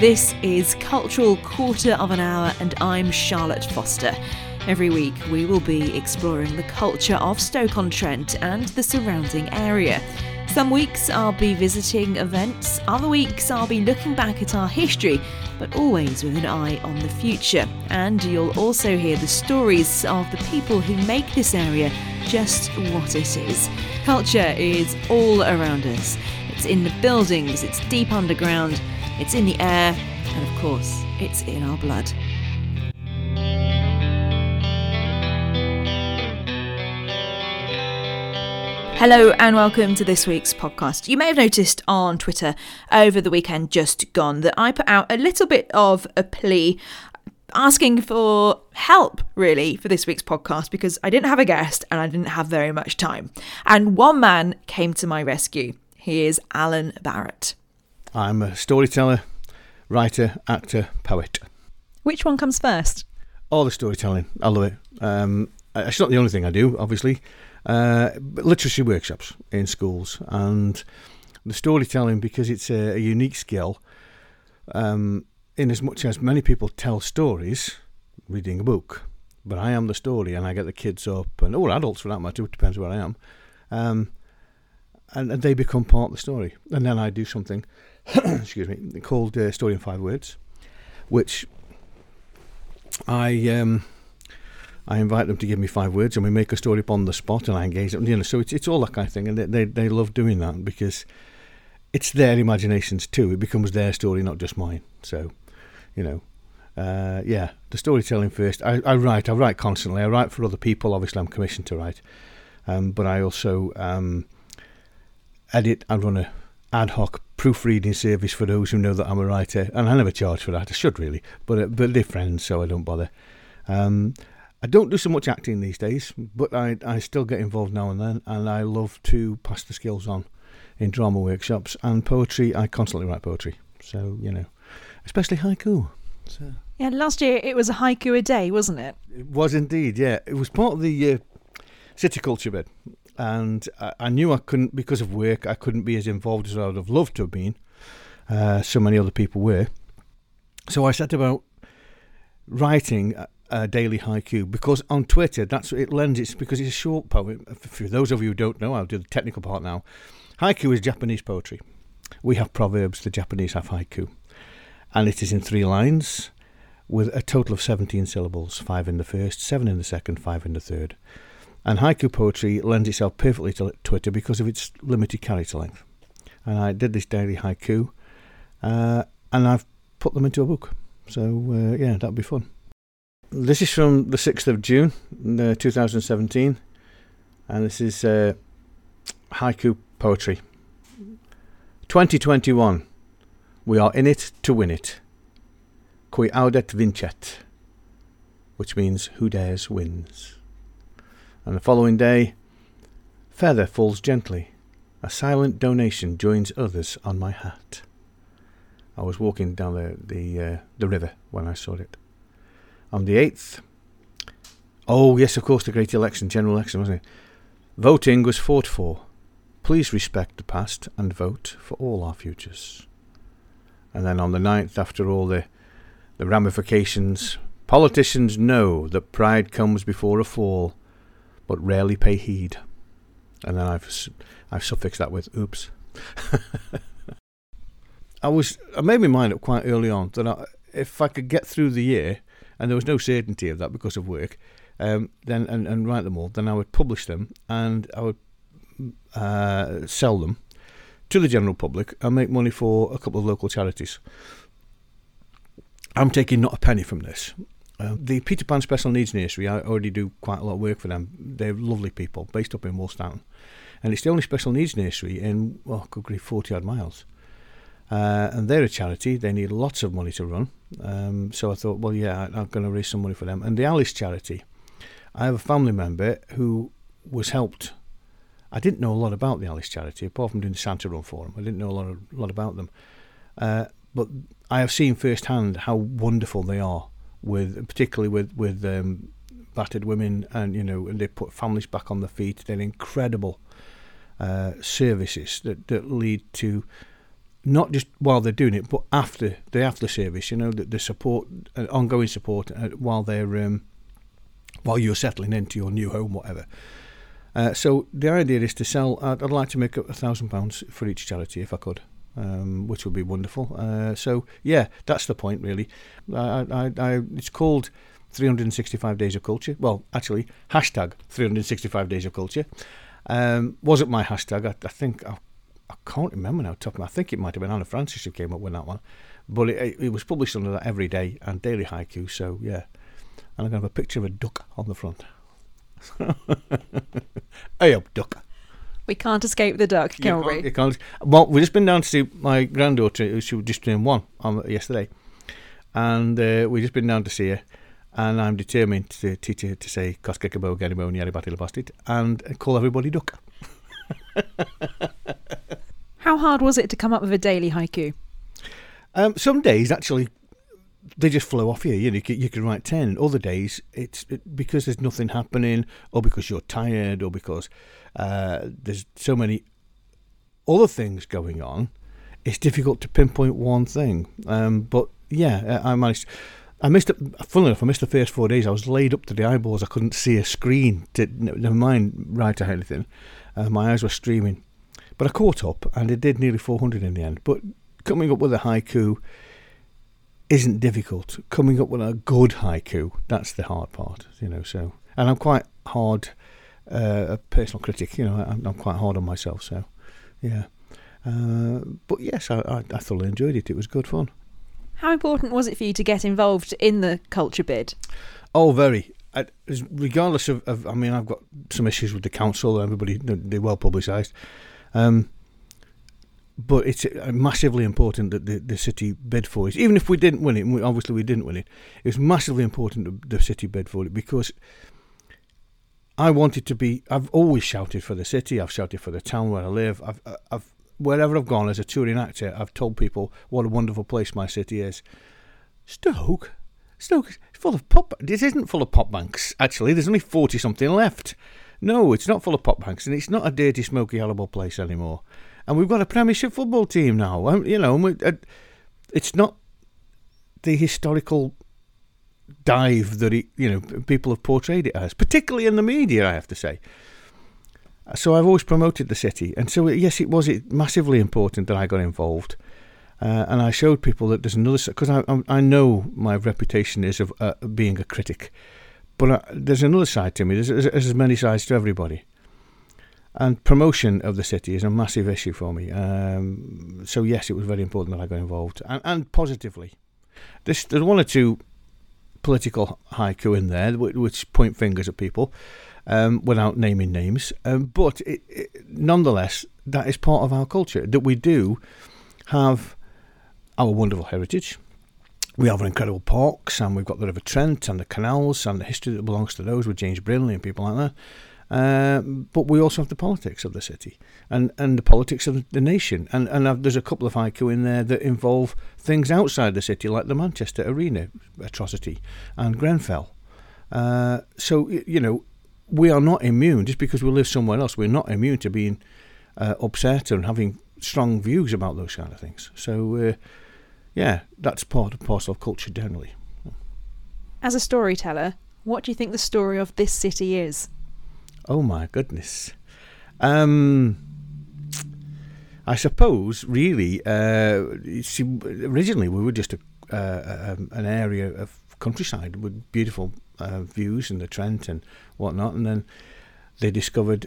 This is Cultural Quarter of an Hour, and I'm Charlotte Foster. Every week, we will be exploring the culture of Stoke-on-Trent and the surrounding area. Some weeks I'll be visiting events, other weeks I'll be looking back at our history, but always with an eye on the future. And you'll also hear the stories of the people who make this area just what it is. Culture is all around us. It's in the buildings, it's deep underground, it's in the air, and of course, it's in our blood. Hello and welcome to this week's podcast. You may have noticed on Twitter over the weekend just gone that I put out a little bit of a plea asking for help really for this week's podcast because I didn't have a guest and I didn't have very much time. And one man came to my rescue. He is Alan Barrett. I'm a storyteller, writer, actor, poet. Which one comes first? All the storytelling. I love it. Um, it's not the only thing I do, obviously. Uh, literacy workshops in schools and the storytelling because it's a, a unique skill. Um, in as much as many people tell stories reading a book, but I am the story and I get the kids up and all adults for that matter, it depends where I am, um, and, and, they become part of the story. And then I do something, excuse me, called uh, Story in Five Words, which I um, I invite them to give me five words, and we make a story up on the spot, and I engage them. You know, so it's it's all that kind of thing, and they they, they love doing that because it's their imaginations too. It becomes their story, not just mine. So, you know, uh, yeah, the storytelling first. I, I write. I write constantly. I write for other people. Obviously, I'm commissioned to write, um, but I also um, edit. I run a ad hoc proofreading service for those who know that I'm a writer, and I never charge for that. I should really, but uh, but they're friends, so I don't bother. Um, I don't do so much acting these days, but I, I still get involved now and then, and I love to pass the skills on in drama workshops and poetry. I constantly write poetry, so you know, especially haiku. So. Yeah, last year it was a haiku a day, wasn't it? It was indeed. Yeah, it was part of the uh, city culture bit, and I, I, knew I couldn't because of work. I couldn't be as involved as I would have loved to have been. Uh, so many other people were. So I set about writing a daily haiku because on Twitter that's it lends it's because it's a short poem. For those of you who don't know, I'll do the technical part now. Haiku is Japanese poetry. We have proverbs, the Japanese have haiku, and it is in three lines with a total of 17 syllables five in the first, seven in the second, five in the third. And haiku poetry lends itself perfectly to Twitter because of its limited character length. And I did this daily haiku, uh, and I've put them into a book. So, uh, yeah, that'd be fun. This is from the 6th of June, uh, 2017, and this is uh, haiku poetry. 2021. We are in it to win it. Qui audet vincet, which means who dares wins. And the following day, feather falls gently. A silent donation joins others on my hat. I was walking down the the, uh, the river when I saw it on the 8th. Oh, yes, of course, the great election, general election, wasn't it? Voting was fought for. Please respect the past and vote for all our futures. And then on the ninth, after all the, the ramifications, politicians know that pride comes before a fall, but rarely pay heed. And then I've, I've suffixed that with oops. I was I made my mind up quite early on that I, if I could get through the year and there was no certainty of that because of work, um, then and, and write them all, then I would publish them and I would uh, sell them to the general public and make money for a couple of local charities. I'm taking not a penny from this. The Peter Pan Special Needs Nursery, I already do quite a lot of work for them. They're lovely people, based up in Wolstanton. And it's the only special needs nursery in, well, good grief, 40 odd miles. Uh, and they're a charity. They need lots of money to run. Um, so I thought, well, yeah, I'm going to raise some money for them. And the Alice charity, I have a family member who was helped. I didn't know a lot about the Alice charity, apart from doing the Santa Run for them. I didn't know a lot, of, lot about them. Uh, but I have seen firsthand how wonderful they are, with particularly with with um, battered women, and you know, and they put families back on their feet. They're incredible uh, services that that lead to not just while they're doing it, but after the after service. You know, the, the support, uh, ongoing support uh, while they're um, while you're settling into your new home, whatever. Uh, so the idea is to sell. I'd, I'd like to make up a thousand pounds for each charity if I could, um, which would be wonderful. Uh, so yeah, that's the point really. I, I, I, it's called 365 Days of Culture. Well, actually, hashtag 365 Days of Culture. Um, wasn't my hashtag. I, I think I, I, can't remember now. Top I think it might have been Anna Francis who came up with that one, but it, it was published under that every day and daily haiku. So yeah, and I'm gonna have a picture of a duck on the front. hey up, duck. We can't escape the duck, can you we? You can't. Well, we've just been down to see my granddaughter. She was just doing one on yesterday, and uh, we've just been down to see her. And I'm determined to teach her to say Koskekabo, Genimo, Nyaribati Labastit, and call everybody duck. How hard was it to come up with a daily haiku? Um, some days, actually, they just flow off you. You know, you can, write ten. Other days, it's it, because there's nothing happening, or because you're tired, or because uh, there's so many other things going on. It's difficult to pinpoint one thing. Um, but yeah, I managed. I missed it. Funnily enough, I missed the first four days. I was laid up to the eyeballs. I couldn't see a screen. To, never mind write or anything. Uh, my eyes were streaming, but I caught up, and it did nearly 400 in the end. But coming up with a haiku isn't difficult. Coming up with a good haiku, that's the hard part, you know. So, and I'm quite hard, uh, a personal critic. You know, I'm, I'm, quite hard on myself. So, yeah. Uh, but yes, I, I, I thoroughly enjoyed it. It was good fun. How important was it for you to get involved in the culture bid? Oh, very. I, regardless of, of, I mean, I've got some issues with the council. Everybody, they're well publicised. Um, but it's uh, massively important that the, the city bid for it. Even if we didn't win it, we, obviously we didn't win it, it was massively important that the city bid for it because I wanted to be. I've always shouted for the city. I've shouted for the town where I live. I've, uh, I've wherever I've gone as a touring actor, I've told people what a wonderful place my city is. Stoke, Stoke is full of pop. This isn't full of pot banks. Actually, there's only forty something left. No, it's not full of pot banks, and it's not a dirty, smoky, horrible place anymore and we've got a Premiership football team now. Um, you know, uh, it's not the historical dive that it, you know people have portrayed it as, particularly in the media. I have to say. So I've always promoted the city, and so yes, it was it massively important that I got involved, uh, and I showed people that there's another because I, I know my reputation is of uh, being a critic, but uh, there's another side to me. There's, there's, there's many sides to everybody. And promotion of the city is a massive issue for me. Um, so yes, it was very important that I got involved, and, and positively. This, there's one or two political haiku in there which point fingers at people um, without naming names, um, but it, it, nonetheless, that is part of our culture that we do have our wonderful heritage. We have our incredible parks, and we've got the River Trent and the canals and the history that belongs to those with James Brindley and people like that. Uh, but we also have the politics of the city and, and the politics of the nation. And, and there's a couple of haiku in there that involve things outside the city, like the Manchester Arena atrocity and Grenfell. Uh, so, you know, we are not immune, just because we live somewhere else, we're not immune to being uh, upset and having strong views about those kind of things. So, uh, yeah, that's part and parcel of culture generally. As a storyteller, what do you think the story of this city is? Oh my goodness. Um, I suppose, really, uh, originally we were just a, uh, um, an area of countryside with beautiful uh, views and the Trent and whatnot, and then they discovered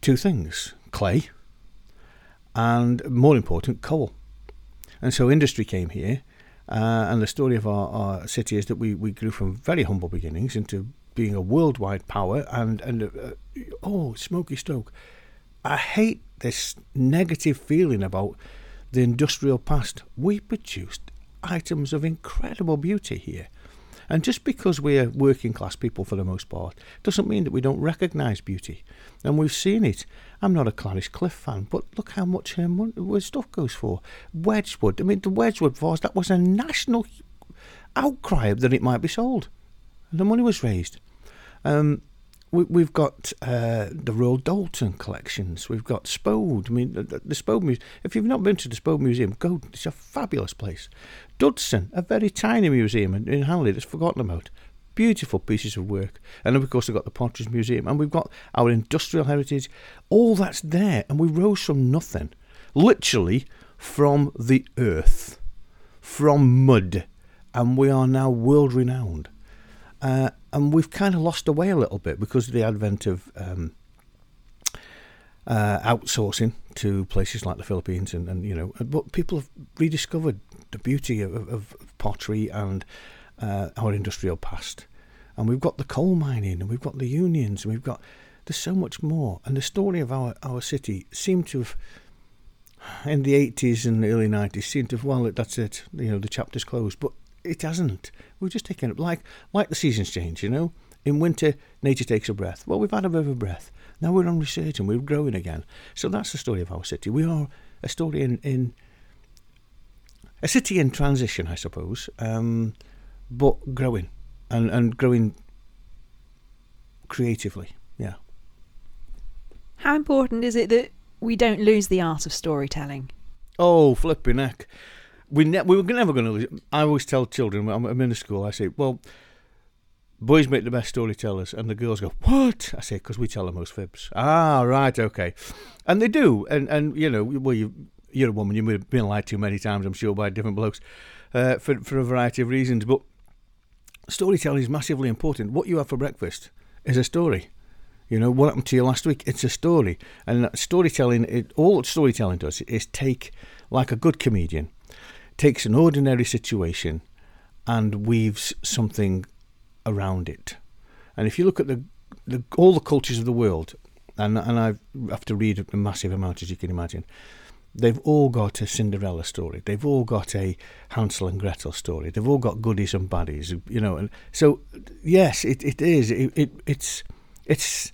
two things: clay, and more important, coal. And so industry came here, uh, and the story of our, our, city is that we, we grew from very humble beginnings into being a worldwide power and and uh, oh Smoky Stoke. I hate this negative feeling about the industrial past. We produced items of incredible beauty here. And just because we're working class people for the most part doesn't mean that we don't recognise beauty. And we've seen it. I'm not a Clarice Cliff fan, but look how much um, stuff goes for. Wedgwood, I mean, the Wedgwood vase, that was a national outcry that it might be sold. And the money was raised. Um, we, have got uh, the Royal Doulton collections. We've got Spode. I mean, the, the Spode Museum. If you've not been to the Spode Museum, go. It's a fabulous place. Dudson, a very tiny museum in, in Hanley that's forgotten about. Beautiful pieces of work. And of course, we've got the Potteries Museum. And we've got our industrial heritage. All that's there. And we rose from nothing. Literally from the earth. From mud. And we are now world renowned. Uh, and we've kind of lost away a little bit because of the advent of um, uh, outsourcing to places like the Philippines, and, and you know, but people have rediscovered the beauty of, of pottery and uh, our industrial past, and we've got the coal mining, and we've got the unions, and we've got there's so much more, and the story of our our city seemed to have. In the 80s and the early 90s, seemed to have, well, that's it, you know, the chapter's closed. But it hasn't. We're just taking it like like the seasons change, you know. In winter, nature takes a breath. Well, we've had a bit of a breath. Now we're on research and we're growing again. So that's the story of our city. We are a story in, in a city in transition, I suppose, um, but growing and, and growing creatively. Yeah. How important is it that we don't lose the art of storytelling? Oh, flipping neck we ne- we were never going to lose. I always tell children when I'm in the school, I say, well, boys make the best storytellers, and the girls go, what? I say, because we tell the most fibs. Ah, right, okay, and they do, and and you know, well, you you're a woman, you've been lied to many times, I'm sure, by different blokes, uh, for for a variety of reasons, but storytelling is massively important. What you have for breakfast is a story. You know what happened to you last week? It's a story, and storytelling. It, all storytelling does is take, like a good comedian, takes an ordinary situation and weaves something around it. And if you look at the, the all the cultures of the world, and and I have to read a massive amount as you can imagine, they've all got a Cinderella story. They've all got a Hansel and Gretel story. They've all got goodies and baddies, you know. And so, yes, it, it is. It, it it's it's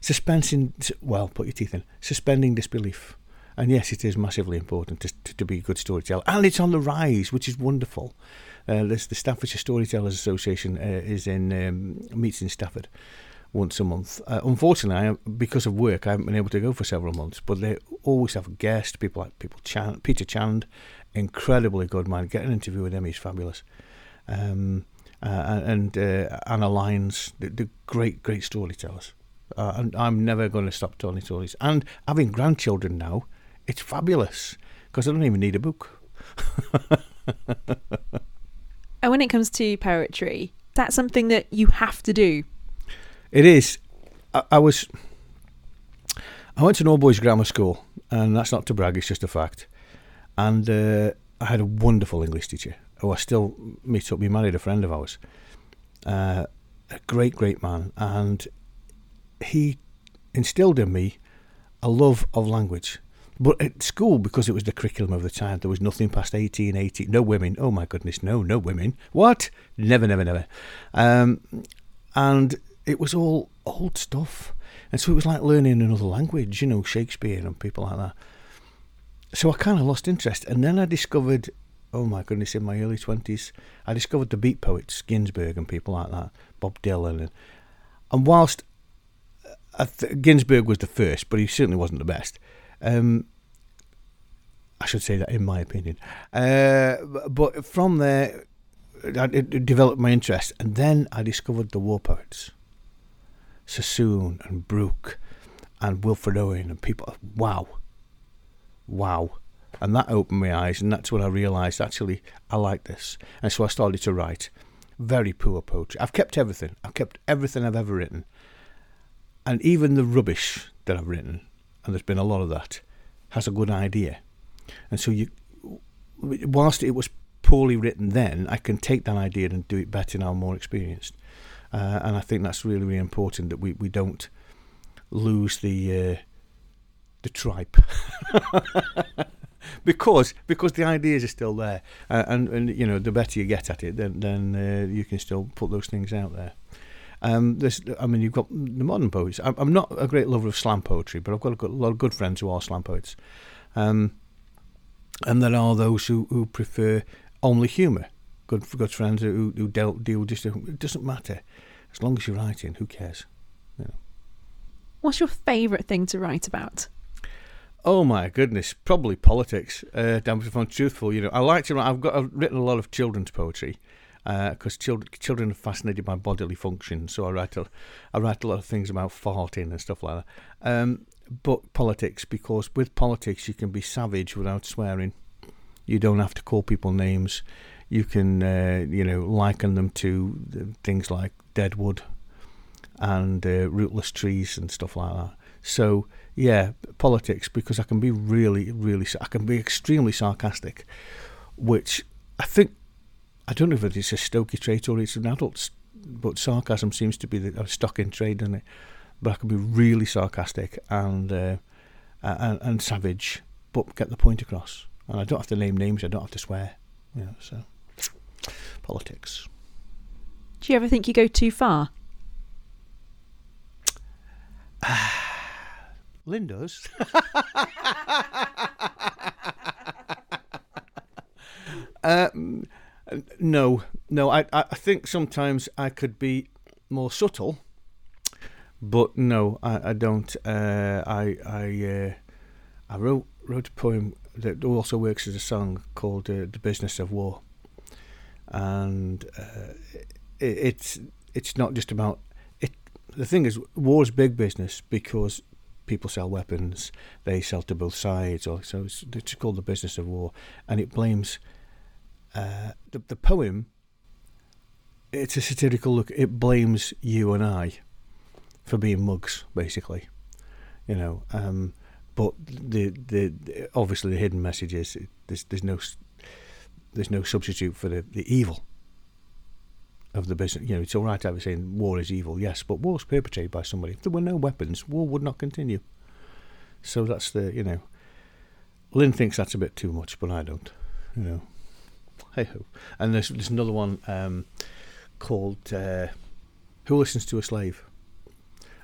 suspending. Well, put your teeth in. Suspending disbelief. And yes, it is massively important to, to, to be a good storyteller. And it's on the rise, which is wonderful. Uh, this, the Staffordshire Storytellers Association uh, is in um, meets in Stafford once a month. Uh, unfortunately, I, because of work, I haven't been able to go for several months. But they always have guests, people like Peter Chand, Peter Chand, incredibly good man. Get an interview with him; he's fabulous. Um, uh, and uh, Anna Lyons, the, the, great, great storytellers. Uh, and I'm never going to stop telling stories. And having grandchildren now, it's fabulous because I don't even need a book. and when it comes to poetry, that's something that you have to do. It is. I, I was. I went to an all boys grammar school, and that's not to brag; it's just a fact. And uh, I had a wonderful English teacher who I still meet up. We married a friend of ours, uh, a great, great man, and he instilled in me a love of language. But at school, because it was the curriculum of the time, there was nothing past 18, 18. No women. Oh my goodness, no, no women. What? Never, never, never. Um, and it was all old stuff. And so it was like learning another language, you know, Shakespeare and people like that. So I kind of lost interest. And then I discovered, oh my goodness, in my early 20s, I discovered the beat poets, Ginsberg and people like that, Bob Dylan. And, and whilst th- Ginsberg was the first, but he certainly wasn't the best. Um, I should say that in my opinion. Uh, but from there, it developed my interest, and then I discovered the war poets, Sassoon and Brooke, and Wilfred Owen, and people. Wow, wow, and that opened my eyes, and that's when I realised actually I like this, and so I started to write. Very poor poetry. I've kept everything. I've kept everything I've ever written, and even the rubbish that I've written, and there's been a lot of that, has a good idea and so you, whilst it was poorly written then, I can take that idea and do it better now. More experienced, uh, and I think that's really really important that we, we don't lose the uh, the tripe. because because the ideas are still there, uh, and and you know the better you get at it, then then uh, you can still put those things out there. Um, this, I mean, you've got the modern poets. I'm, I'm not a great lover of slam poetry, but I've got a, lot of good friends who are slam poets. Um, and there are those who, who prefer only humour. Good good friends who who deal, deal just it doesn't matter as long as you're writing. Who cares? You know. What's your favourite thing to write about? Oh my goodness, probably politics. Uh, damn, if I'm truthful, you know, I like to. write. I've got. I've written a lot of children's poetry because uh, children children are fascinated by bodily function. So I write a, I write a lot of things about farting and stuff like that. Um, but politics, because with politics you can be savage without swearing. You don't have to call people names. You can, uh, you know, liken them to things like deadwood and uh, rootless trees and stuff like that. So yeah, politics because I can be really, really, I can be extremely sarcastic, which I think I don't know if it's a Stokey trait or it's an adult, but sarcasm seems to be the, a stock in trade, doesn't it? But I can be really sarcastic and, uh, and and savage, but get the point across. And I don't have to name names. I don't have to swear. You know, so politics. Do you ever think you go too far? Lynn does. uh, no, no. I, I think sometimes I could be more subtle, but no, I, I don't. Uh, I I uh, I wrote wrote a poem that also works as a song called uh, "The Business of War," and uh, it, it's it's not just about it. The thing is, war's big business because people sell weapons, they sell to both sides, or so it's, it's called the business of war, and it blames uh, the the poem. It's a satirical look. It blames you and I for being mugs, basically, you know. Um, but the, the, the obviously the hidden message is there's there's no there's no substitute for the, the evil of the business. You know, it's all right to have saying war is evil, yes, but war's perpetrated by somebody. If there were no weapons, war would not continue. So that's the, you know, Lynn thinks that's a bit too much, but I don't, you know. Hey ho. And there's, there's another one um, called uh, Who Listens to a Slave?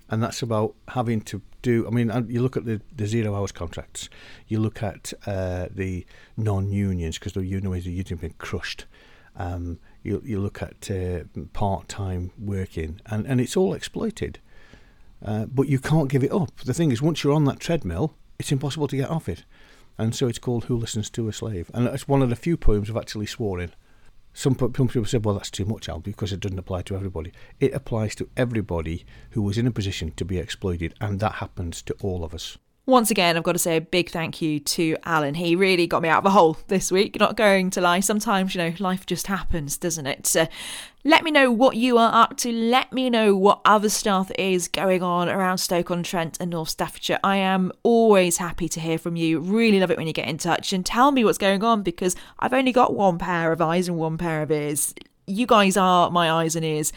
And that's about having to do, I mean, you look at the, the zero hours contracts, you look at uh, the non unions, because the union is the union been crushed. Um, you, you look at uh, part time working, and, and it's all exploited. Uh, but you can't give it up. The thing is, once you're on that treadmill, it's impossible to get off it. And so it's called Who Listens to a Slave. And it's one of the few poems I've actually sworn in. Some people said, well, that's too much, Al, because it doesn't apply to everybody. It applies to everybody who was in a position to be exploited, and that happens to all of us. Once again, I've got to say a big thank you to Alan. He really got me out of a hole this week, not going to lie. Sometimes, you know, life just happens, doesn't it? Let me know what you are up to. Let me know what other stuff is going on around Stoke-on-Trent and North Staffordshire. I am always happy to hear from you. Really love it when you get in touch and tell me what's going on because I've only got one pair of eyes and one pair of ears you guys are my eyes and ears,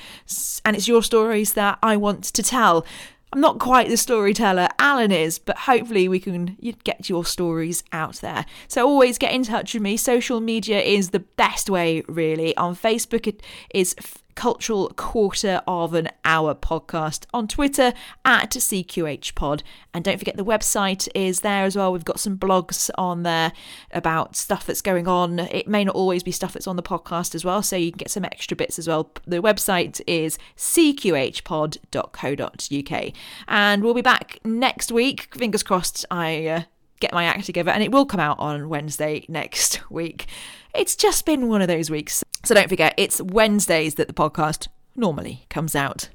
and it's your stories that I want to tell. I'm not quite the storyteller Alan is, but hopefully we can get your stories out there. So always get in touch with me. Social media is the best way, really. On Facebook, it is cultural quarter of an hour podcast on Twitter at CQH Pod. And don't forget the website is there as well. We've got some blogs on there about stuff that's going on. It may not always be stuff that's on the podcast as well, so you can get some extra bits as well. The website is cqhpod.co.uk. And we'll be back next week. Fingers crossed I uh, get my act together and it will come out on Wednesday next week. It's just been one of those weeks. So don't forget, it's Wednesdays that the podcast normally comes out.